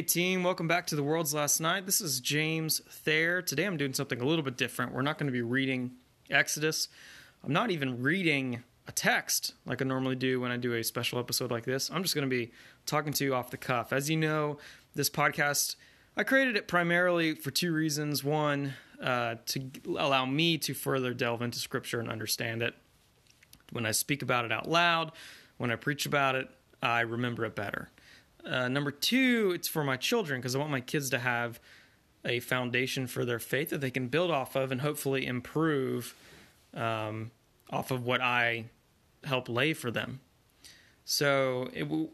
Hey team, welcome back to the World's Last Night. This is James Thayer. Today I'm doing something a little bit different. We're not going to be reading Exodus. I'm not even reading a text like I normally do when I do a special episode like this. I'm just going to be talking to you off the cuff. As you know, this podcast, I created it primarily for two reasons. One, uh, to allow me to further delve into scripture and understand it. When I speak about it out loud, when I preach about it, I remember it better. Uh, number two, it's for my children because I want my kids to have a foundation for their faith that they can build off of and hopefully improve um, off of what I help lay for them. So,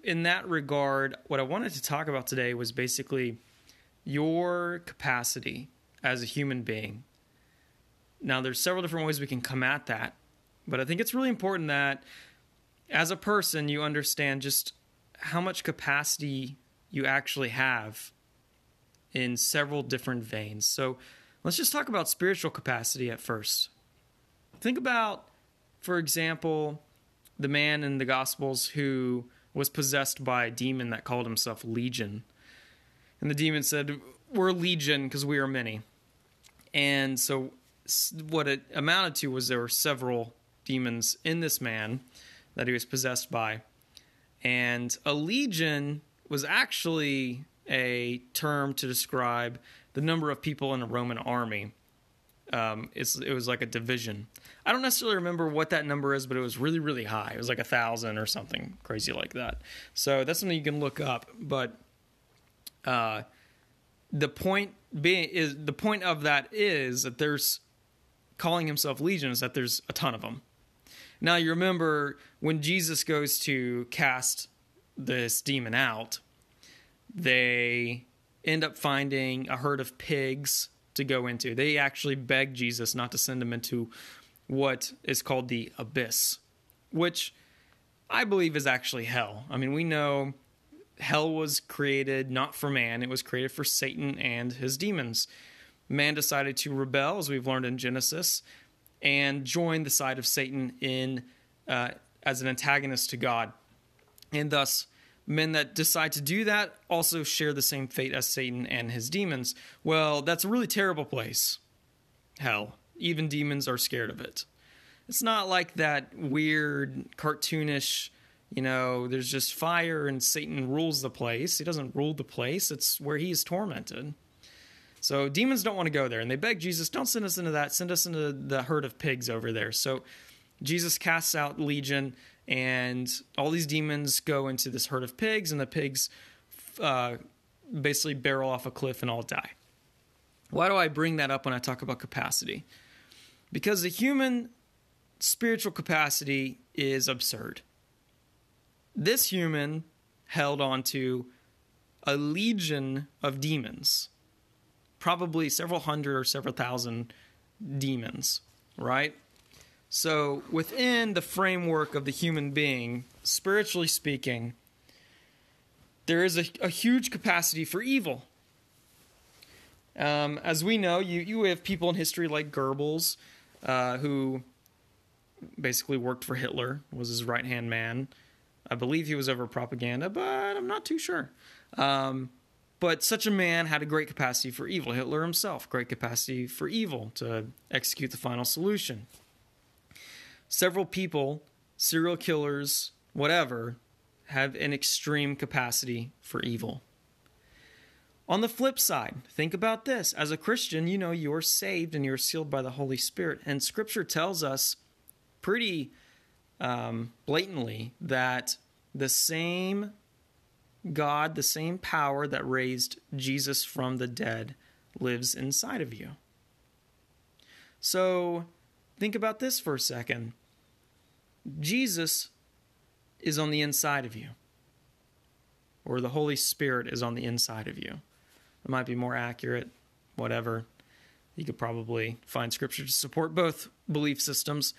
in that regard, what I wanted to talk about today was basically your capacity as a human being. Now, there's several different ways we can come at that, but I think it's really important that as a person, you understand just how much capacity you actually have in several different veins. So let's just talk about spiritual capacity at first. Think about, for example, the man in the Gospels who was possessed by a demon that called himself Legion. And the demon said, We're Legion because we are many. And so what it amounted to was there were several demons in this man that he was possessed by. And a legion was actually a term to describe the number of people in a Roman army. Um, it was like a division. I don't necessarily remember what that number is, but it was really, really high. It was like a thousand or something crazy like that. So that's something you can look up. But uh, the point being is the point of that is that there's calling himself legion is that there's a ton of them. Now you remember when Jesus goes to cast this demon out, they end up finding a herd of pigs to go into. They actually beg Jesus not to send them into what is called the abyss, which I believe is actually hell. I mean, we know hell was created not for man, it was created for Satan and his demons. Man decided to rebel, as we've learned in Genesis, and join the side of Satan in uh, as an antagonist to God, and thus men that decide to do that also share the same fate as Satan and his demons. Well, that's a really terrible place. Hell, even demons are scared of it. It's not like that weird cartoonish, you know, there's just fire and Satan rules the place. He doesn't rule the place, it's where he is tormented. So demons don't want to go there, and they beg Jesus, "Don't send us into that. Send us into the herd of pigs over there." So Jesus casts out Legion, and all these demons go into this herd of pigs, and the pigs uh, basically barrel off a cliff and all die. Why do I bring that up when I talk about capacity? Because the human spiritual capacity is absurd. This human held on to a legion of demons probably several hundred or several thousand demons, right? So, within the framework of the human being, spiritually speaking, there is a, a huge capacity for evil. Um, as we know, you, you have people in history like Goebbels, uh, who basically worked for Hitler, was his right hand man. I believe he was over propaganda, but I'm not too sure. Um, but such a man had a great capacity for evil. Hitler himself, great capacity for evil to execute the final solution. Several people, serial killers, whatever, have an extreme capacity for evil. On the flip side, think about this. As a Christian, you know you're saved and you're sealed by the Holy Spirit. And Scripture tells us pretty um, blatantly that the same God, the same power that raised Jesus from the dead, lives inside of you. So think about this for a second. Jesus is on the inside of you, or the Holy Spirit is on the inside of you. It might be more accurate, whatever. You could probably find scripture to support both belief systems.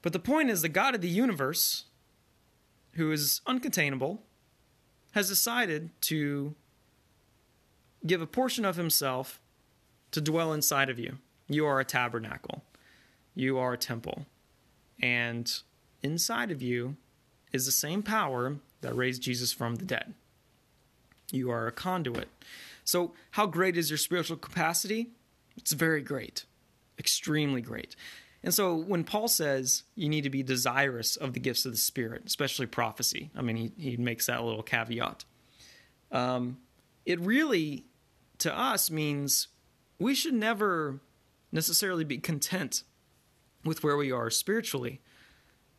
But the point is, the God of the universe, who is uncontainable, has decided to give a portion of himself to dwell inside of you. You are a tabernacle, you are a temple. And inside of you is the same power that raised Jesus from the dead. You are a conduit. So, how great is your spiritual capacity? It's very great, extremely great. And so, when Paul says you need to be desirous of the gifts of the Spirit, especially prophecy, I mean, he, he makes that little caveat. Um, it really, to us, means we should never necessarily be content with where we are spiritually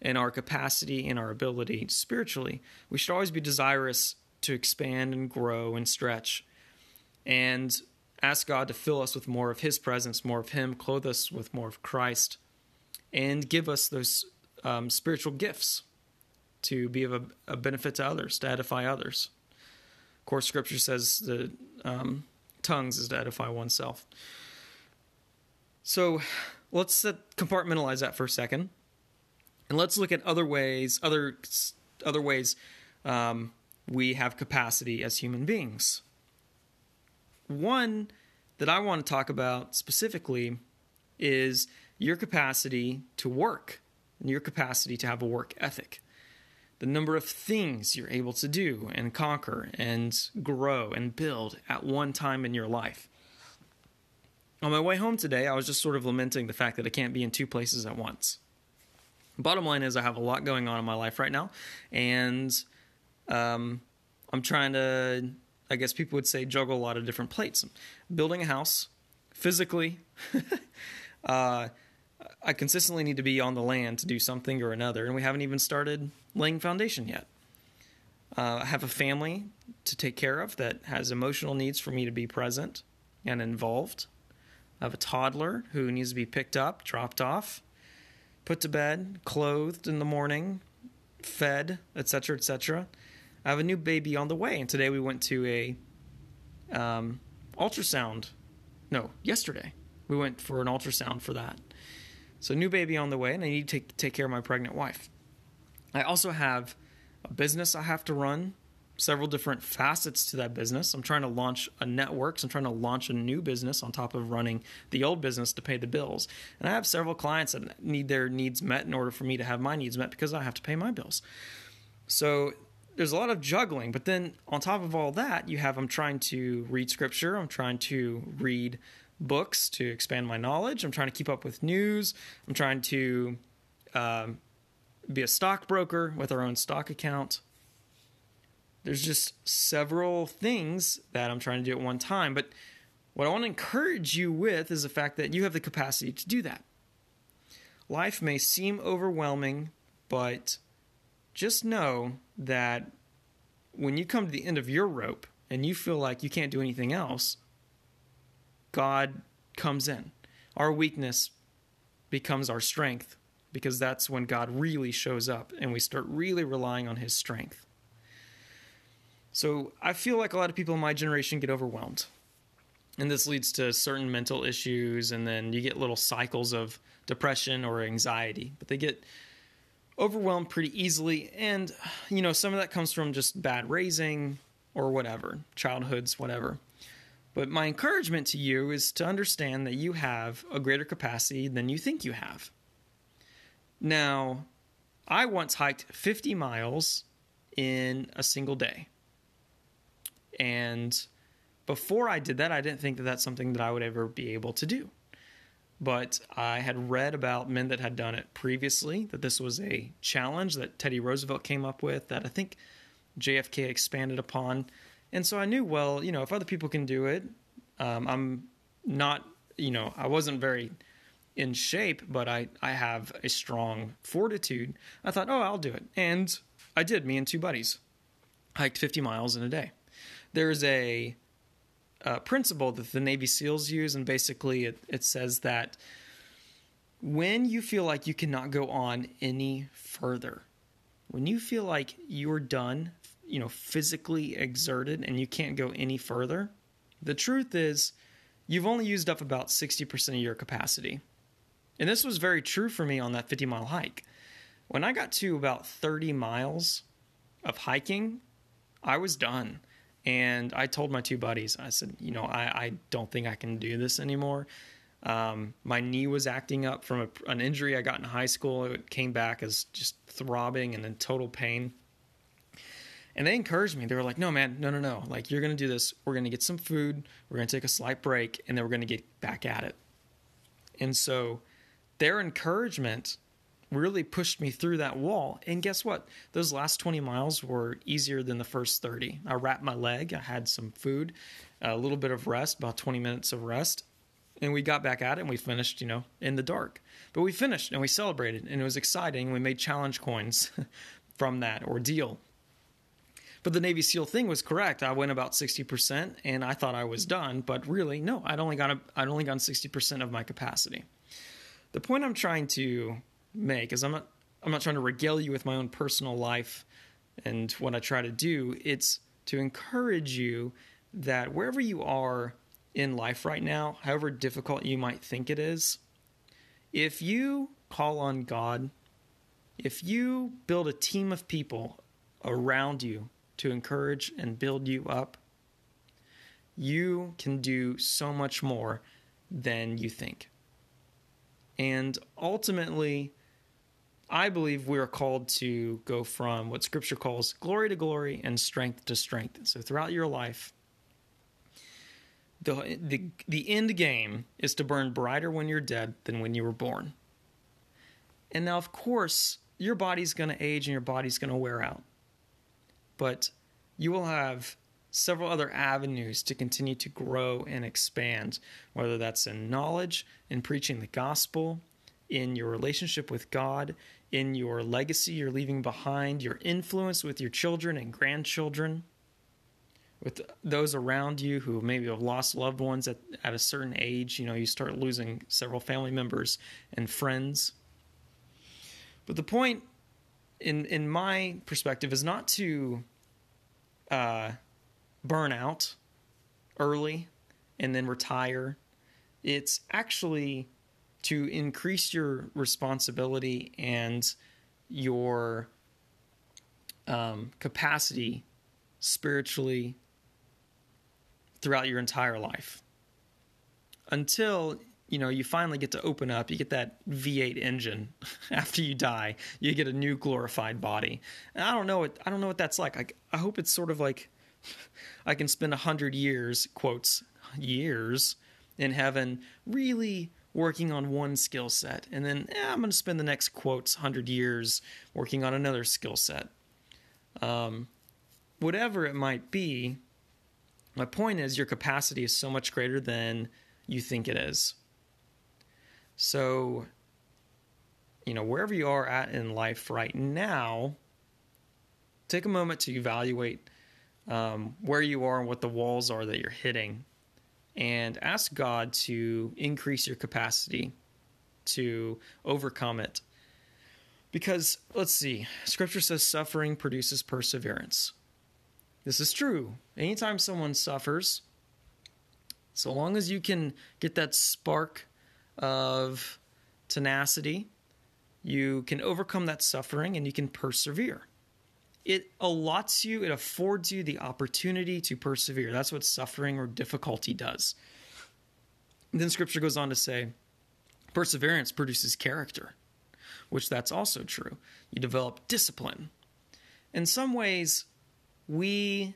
and our capacity and our ability spiritually. We should always be desirous to expand and grow and stretch and ask God to fill us with more of His presence, more of Him, clothe us with more of Christ, and give us those um, spiritual gifts to be of a, a, benefit to others, to edify others. Of course, Scripture says that um, tongues is to edify oneself. So let's compartmentalize that for a second, and let's look at other ways, other other ways um, we have capacity as human beings. One that I want to talk about specifically is your capacity to work and your capacity to have a work ethic. The number of things you're able to do and conquer and grow and build at one time in your life. On my way home today, I was just sort of lamenting the fact that I can't be in two places at once. Bottom line is, I have a lot going on in my life right now, and um, I'm trying to, I guess people would say, juggle a lot of different plates. Building a house, physically, uh, I consistently need to be on the land to do something or another, and we haven't even started laying foundation yet. Uh, I have a family to take care of that has emotional needs for me to be present and involved. I have a toddler who needs to be picked up, dropped off, put to bed, clothed in the morning, fed, etc., etc. I have a new baby on the way, and today we went to a um, ultrasound. No, yesterday we went for an ultrasound for that. So new baby on the way, and I need to take, take care of my pregnant wife. I also have a business I have to run, several different facets to that business. I'm trying to launch a network. So I'm trying to launch a new business on top of running the old business to pay the bills. And I have several clients that need their needs met in order for me to have my needs met because I have to pay my bills. So there's a lot of juggling, but then on top of all that, you have I'm trying to read scripture, I'm trying to read books to expand my knowledge, I'm trying to keep up with news, I'm trying to um, be a stockbroker with our own stock account. There's just several things that I'm trying to do at one time, but what I want to encourage you with is the fact that you have the capacity to do that. Life may seem overwhelming, but just know that when you come to the end of your rope and you feel like you can't do anything else, God comes in. Our weakness becomes our strength because that's when God really shows up and we start really relying on his strength. So I feel like a lot of people in my generation get overwhelmed. And this leads to certain mental issues, and then you get little cycles of depression or anxiety. But they get overwhelmed pretty easily. And, you know, some of that comes from just bad raising or whatever, childhoods, whatever. But my encouragement to you is to understand that you have a greater capacity than you think you have. Now, I once hiked 50 miles in a single day. And before I did that, I didn't think that that's something that I would ever be able to do but I had read about men that had done it previously, that this was a challenge that Teddy Roosevelt came up with, that I think JFK expanded upon. And so I knew, well, you know, if other people can do it, um, I'm not, you know, I wasn't very in shape, but I, I have a strong fortitude. I thought, oh, I'll do it. And I did, me and two buddies hiked 50 miles in a day. There's a uh, principle that the Navy SEALs use, and basically it, it says that when you feel like you cannot go on any further, when you feel like you're done, you know, physically exerted and you can't go any further, the truth is you've only used up about 60% of your capacity. And this was very true for me on that 50 mile hike. When I got to about 30 miles of hiking, I was done. And I told my two buddies, I said, you know, I, I don't think I can do this anymore. Um, my knee was acting up from a, an injury I got in high school. It came back as just throbbing and in total pain. And they encouraged me. They were like, no, man, no, no, no. Like, you're going to do this. We're going to get some food. We're going to take a slight break, and then we're going to get back at it. And so their encouragement really pushed me through that wall. And guess what? Those last 20 miles were easier than the first 30. I wrapped my leg, I had some food, a little bit of rest, about 20 minutes of rest. And we got back at it and we finished, you know, in the dark. But we finished and we celebrated and it was exciting. We made challenge coins from that ordeal. But the Navy SEAL thing was correct. I went about 60% and I thought I was done, but really, no, I'd only got a, I'd only gotten 60% of my capacity. The point I'm trying to make is I'm not I'm not trying to regale you with my own personal life and what I try to do. It's to encourage you that wherever you are in life right now, however difficult you might think it is, if you call on God, if you build a team of people around you to encourage and build you up, you can do so much more than you think. And ultimately, I believe we are called to go from what Scripture calls glory to glory and strength to strength. So throughout your life, the, the, the end game is to burn brighter when you're dead than when you were born. And now, of course, your body's going to age and your body's going to wear out. But you will have several other avenues to continue to grow and expand, whether that's in knowledge, in preaching the gospel, in your relationship with God, in your legacy you're leaving behind, your influence with your children and grandchildren, with those around you who maybe have lost loved ones at, at a certain age. You know, you start losing several family members and friends. But the point, in in my perspective, is not to uh, burn out early and then retire. It's actually to increase your responsibility and your um, capacity spiritually throughout your entire life until you know you finally get to open up you get that v8 engine after you die you get a new glorified body and i don't know what i don't know what that's like i, I hope it's sort of like i can spend a hundred years quotes years in heaven really working on one skill set, and then eh, I'm going to spend the next quotes hundred years working on another skill set. Um, whatever it might be, my point is your capacity is so much greater than you think it is. So, you know, wherever you are at in life right now, take a moment to evaluate um, where you are and what the walls are that you're hitting and ask God to increase your capacity to overcome it. Because, let's see, scripture says suffering produces perseverance. This is true. Anytime someone suffers, so long as you can get that spark of tenacity, you can overcome that suffering and you can persevere it allots you, it affords you the opportunity to persevere. That's what suffering or difficulty does. And then scripture goes on to say, perseverance produces character, which that's also true. You develop discipline. In some ways, we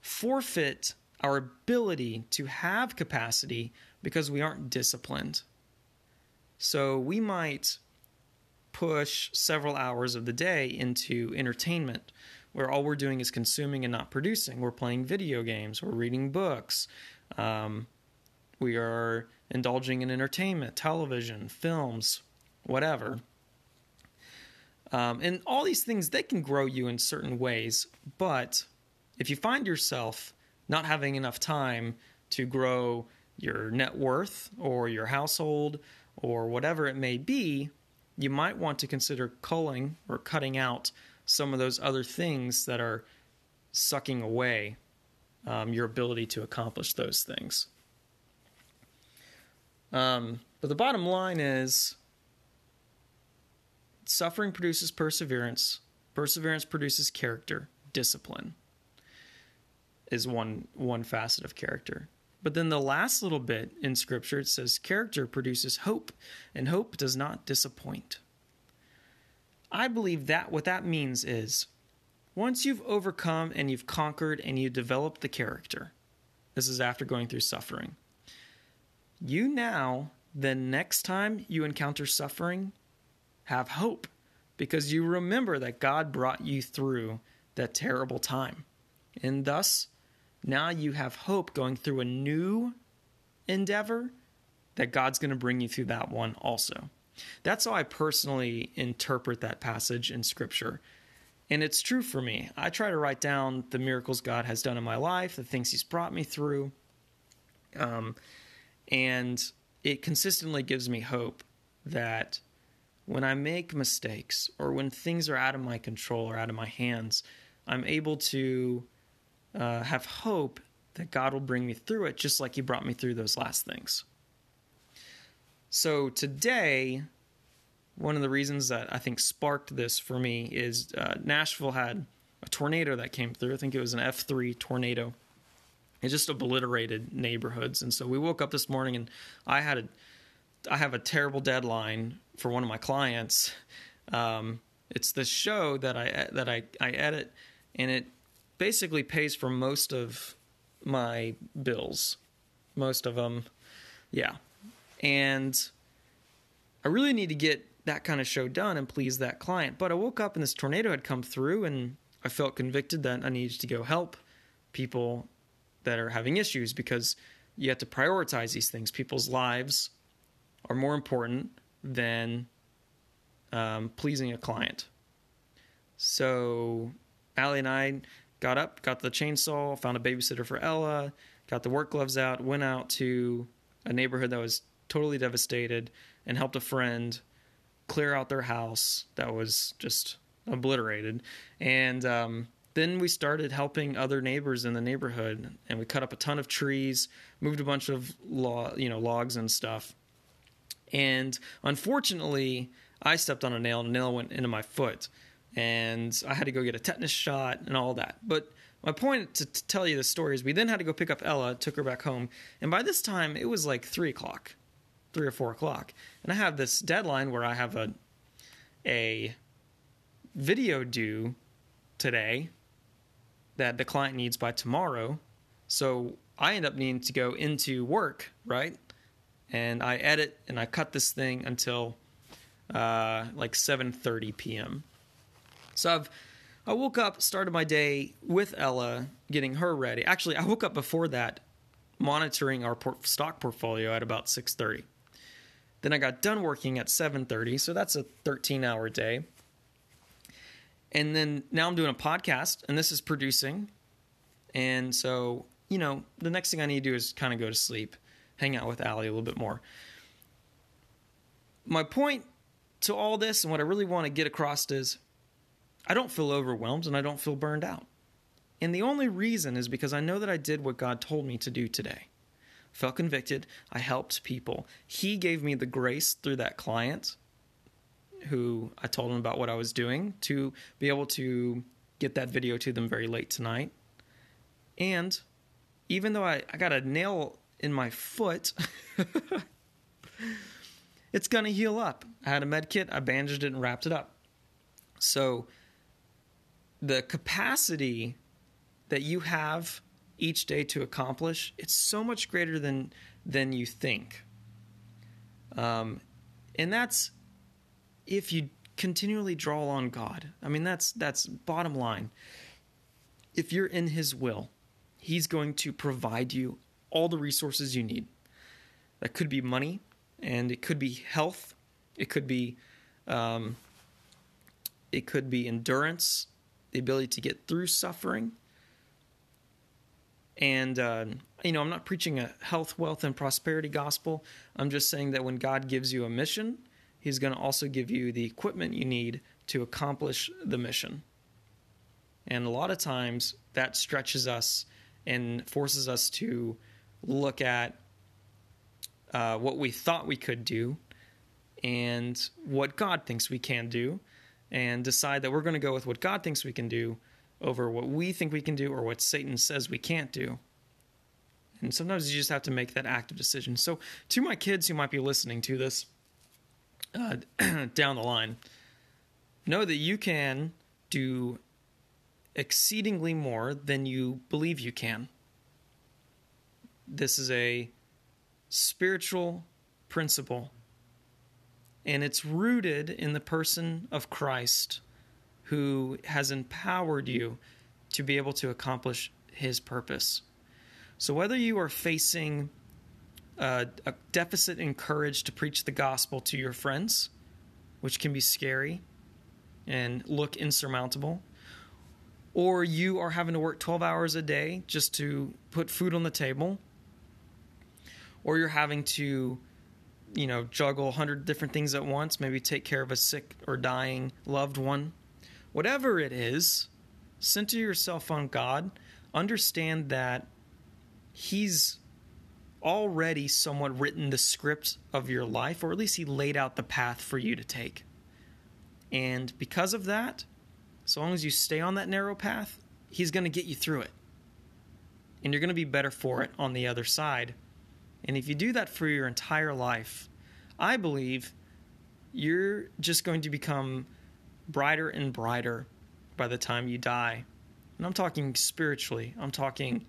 forfeit our ability to have capacity because we aren't disciplined. So we might push several hours of the day into entertainment where all we're doing is consuming and not producing. We're playing video games, we're reading books, um, we are indulging in entertainment, television, films, whatever. Um, and all these things, they can grow you in certain ways, but if you find yourself not having enough time to grow your net worth or your household or whatever it may be, you might want to consider culling or cutting out some of those other things that are sucking away um, your ability to accomplish those things. Um, but the bottom line is suffering produces perseverance, perseverance produces character, discipline is one one facet of character. But then the last little bit in scripture it says character produces hope and hope does not disappoint. I believe that what that means is once you've overcome and you've conquered and you develop the character, this is after going through suffering. You now, the next time you encounter suffering, have hope because you remember that God brought you through that terrible time. And thus, now you have hope going through a new endeavor that God's going to bring you through that one also. That's how I personally interpret that passage in Scripture. And it's true for me. I try to write down the miracles God has done in my life, the things He's brought me through. Um, and it consistently gives me hope that when I make mistakes or when things are out of my control or out of my hands, I'm able to uh, have hope that God will bring me through it just like He brought me through those last things. So today, one of the reasons that I think sparked this for me is uh, Nashville had a tornado that came through. I think it was an F3 tornado. It just obliterated neighborhoods, and so we woke up this morning and I had a I have a terrible deadline for one of my clients. Um, it's this show that I that I, I edit, and it basically pays for most of my bills, most of them, yeah. And I really need to get that kind of show done and please that client. But I woke up and this tornado had come through, and I felt convicted that I needed to go help people that are having issues because you have to prioritize these things. People's lives are more important than um, pleasing a client. So Allie and I got up, got the chainsaw, found a babysitter for Ella, got the work gloves out, went out to a neighborhood that was totally devastated, and helped a friend clear out their house that was just obliterated. And um, then we started helping other neighbors in the neighborhood, and we cut up a ton of trees, moved a bunch of log, you know, logs and stuff. And unfortunately, I stepped on a nail, and a nail went into my foot, and I had to go get a tetanus shot and all that. But my point to, to tell you the story is we then had to go pick up Ella, took her back home, and by this time it was like three o'clock, three or four o'clock, and I have this deadline where I have a a video due today that the client needs by tomorrow. So I end up needing to go into work, right? And I edit and I cut this thing until uh, like 7:30 p.m. So I've I woke up, started my day with Ella, getting her ready. Actually, I woke up before that, monitoring our port- stock portfolio at about 6:30. Then I got done working at 7:30, so that's a 13-hour day. And then now I'm doing a podcast, and this is producing. And so, you know, the next thing I need to do is kind of go to sleep, hang out with Allie a little bit more. My point to all this, and what I really want to get across is I don't feel overwhelmed and I don't feel burned out. And the only reason is because I know that I did what God told me to do today. Felt convicted. I helped people. He gave me the grace through that client who I told him about what I was doing to be able to get that video to them very late tonight. And even though I, I got a nail in my foot, it's going to heal up. I had a med kit, I bandaged it and wrapped it up. So the capacity that you have each day to accomplish it's so much greater than than you think. Um, and that's if you continually draw on god. I mean that's that's bottom line. If you're in his will he's going to provide you all the resources you need. That could be money and it could be health. It could be um, it could be endurance the ability to get through suffering. And, uh, you know, I'm not preaching a health, wealth, and prosperity gospel. I'm just saying that when God gives you a mission, He's going to also give you the equipment you need to accomplish the mission. And a lot of times that stretches us and forces us to look at uh, what we thought we could do and what God thinks we can do and decide that we're going to go with what God thinks we can do over what we think we can do or what Satan says we can't do. And sometimes you just have to make that active decision. So, to my kids who might be listening to this uh, down the line, know that you can do exceedingly more than you believe you can. This is a spiritual principle, and it's rooted in the person of Christ who has empowered you to be able to accomplish his purpose. So, whether you are facing a, a, deficit in courage to preach the gospel to your friends, which can be scary and look insurmountable, or you are having to work 12 hours a day just to put food on the table, or you're having to you know juggle 100 different things at once maybe take care of a sick or dying loved one. Whatever it is center yourself on god. Understand that he's already somewhat written the script of your life or at least he laid out the path for you to take. And because of that as long as you stay on that narrow path he's going to get you through it. And you're going to be better for it on the other side and if you do that for your entire life, I believe you're just going to become brighter and brighter by the time you die. And I'm talking spiritually, I'm talking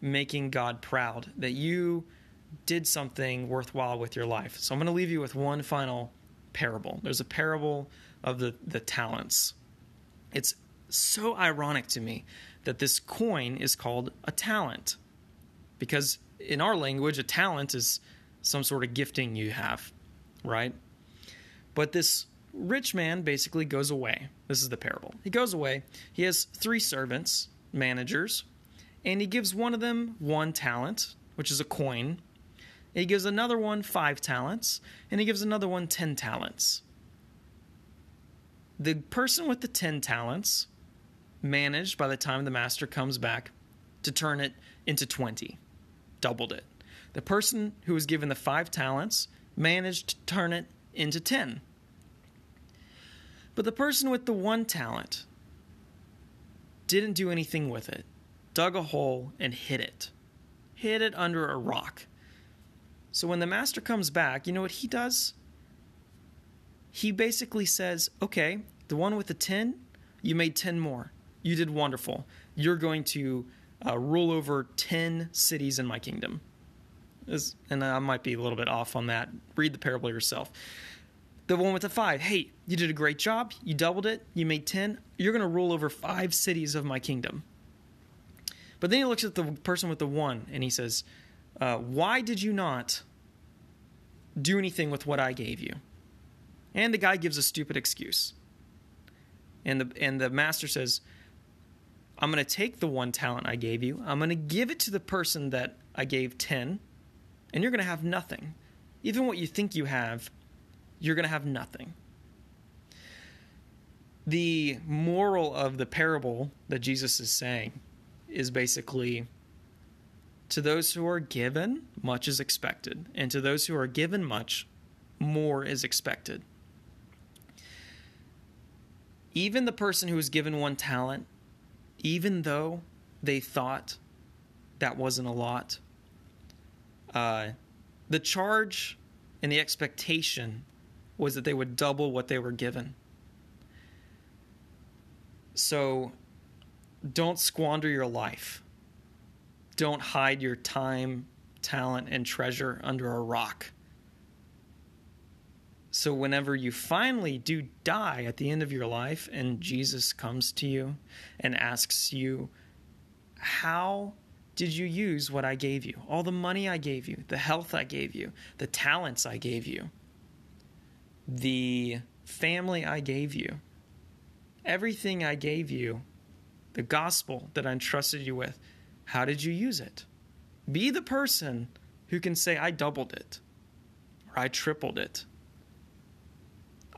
making God proud that you did something worthwhile with your life. So I'm going to leave you with one final parable. There's a parable of the, the talents. It's so ironic to me that this coin is called a talent because in our language, a talent is some sort of gifting you have, right? But this rich man basically goes away. This is the parable. He goes away. He has three servants, managers, and he gives one of them one talent, which is a coin. He gives another one five talents, and he gives another one ten talents. The person with the ten talents managed by the time the master comes back to turn it into 20 doubled it. The person who was given the five talents managed to turn it into 10. But the person with the one talent didn't do anything with it, dug a hole and hid it, hid it under a rock. So when the master comes back, you know what he does? He basically says, okay, the one with the 10, you made 10 more. You did wonderful. You're going to uh, rule over 10 cities in my kingdom. And I might be a little bit off on that. Read the parable yourself. The one with the five, hey, you did a great job. You doubled it. You made 10. You're going to rule over five cities of my kingdom. But then he looks at the person with the one and he says, uh, Why did you not do anything with what I gave you? And the guy gives a stupid excuse. And the, and the master says, I'm going to take the one talent I gave you, I'm going to give it to the person that I gave 10, and you're going to have nothing. Even what you think you have, you're going to have nothing. The moral of the parable that Jesus is saying is basically to those who are given, much is expected, and to those who are given much, more is expected. Even the person who is given one talent even though they thought that wasn't a lot, uh, the charge and the expectation was that they would double what they were given. So don't squander your life. Don't hide your time, talent, and treasure under a rock. So, whenever you finally do die at the end of your life and Jesus comes to you and asks you, How did you use what I gave you? All the money I gave you, the health I gave you, the talents I gave you, the family I gave you, everything I gave you, the gospel that I entrusted you with, how did you use it? Be the person who can say, I doubled it or I tripled it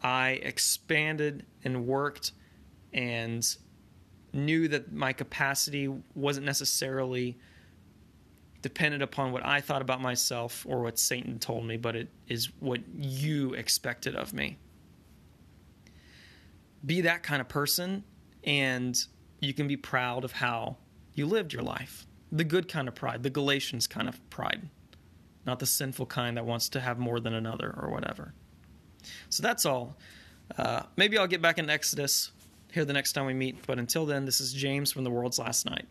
I expanded and worked and knew that my capacity wasn't necessarily dependent upon what I thought about myself or what Satan told me, but it is what you expected of me. Be that kind of person, and you can be proud of how you lived your life. The good kind of pride, the Galatians kind of pride, not the sinful kind that wants to have more than another or whatever. So that's all. Uh, maybe I'll get back in Exodus. here the next time we meet. But until then, this is James from The World's Last Night.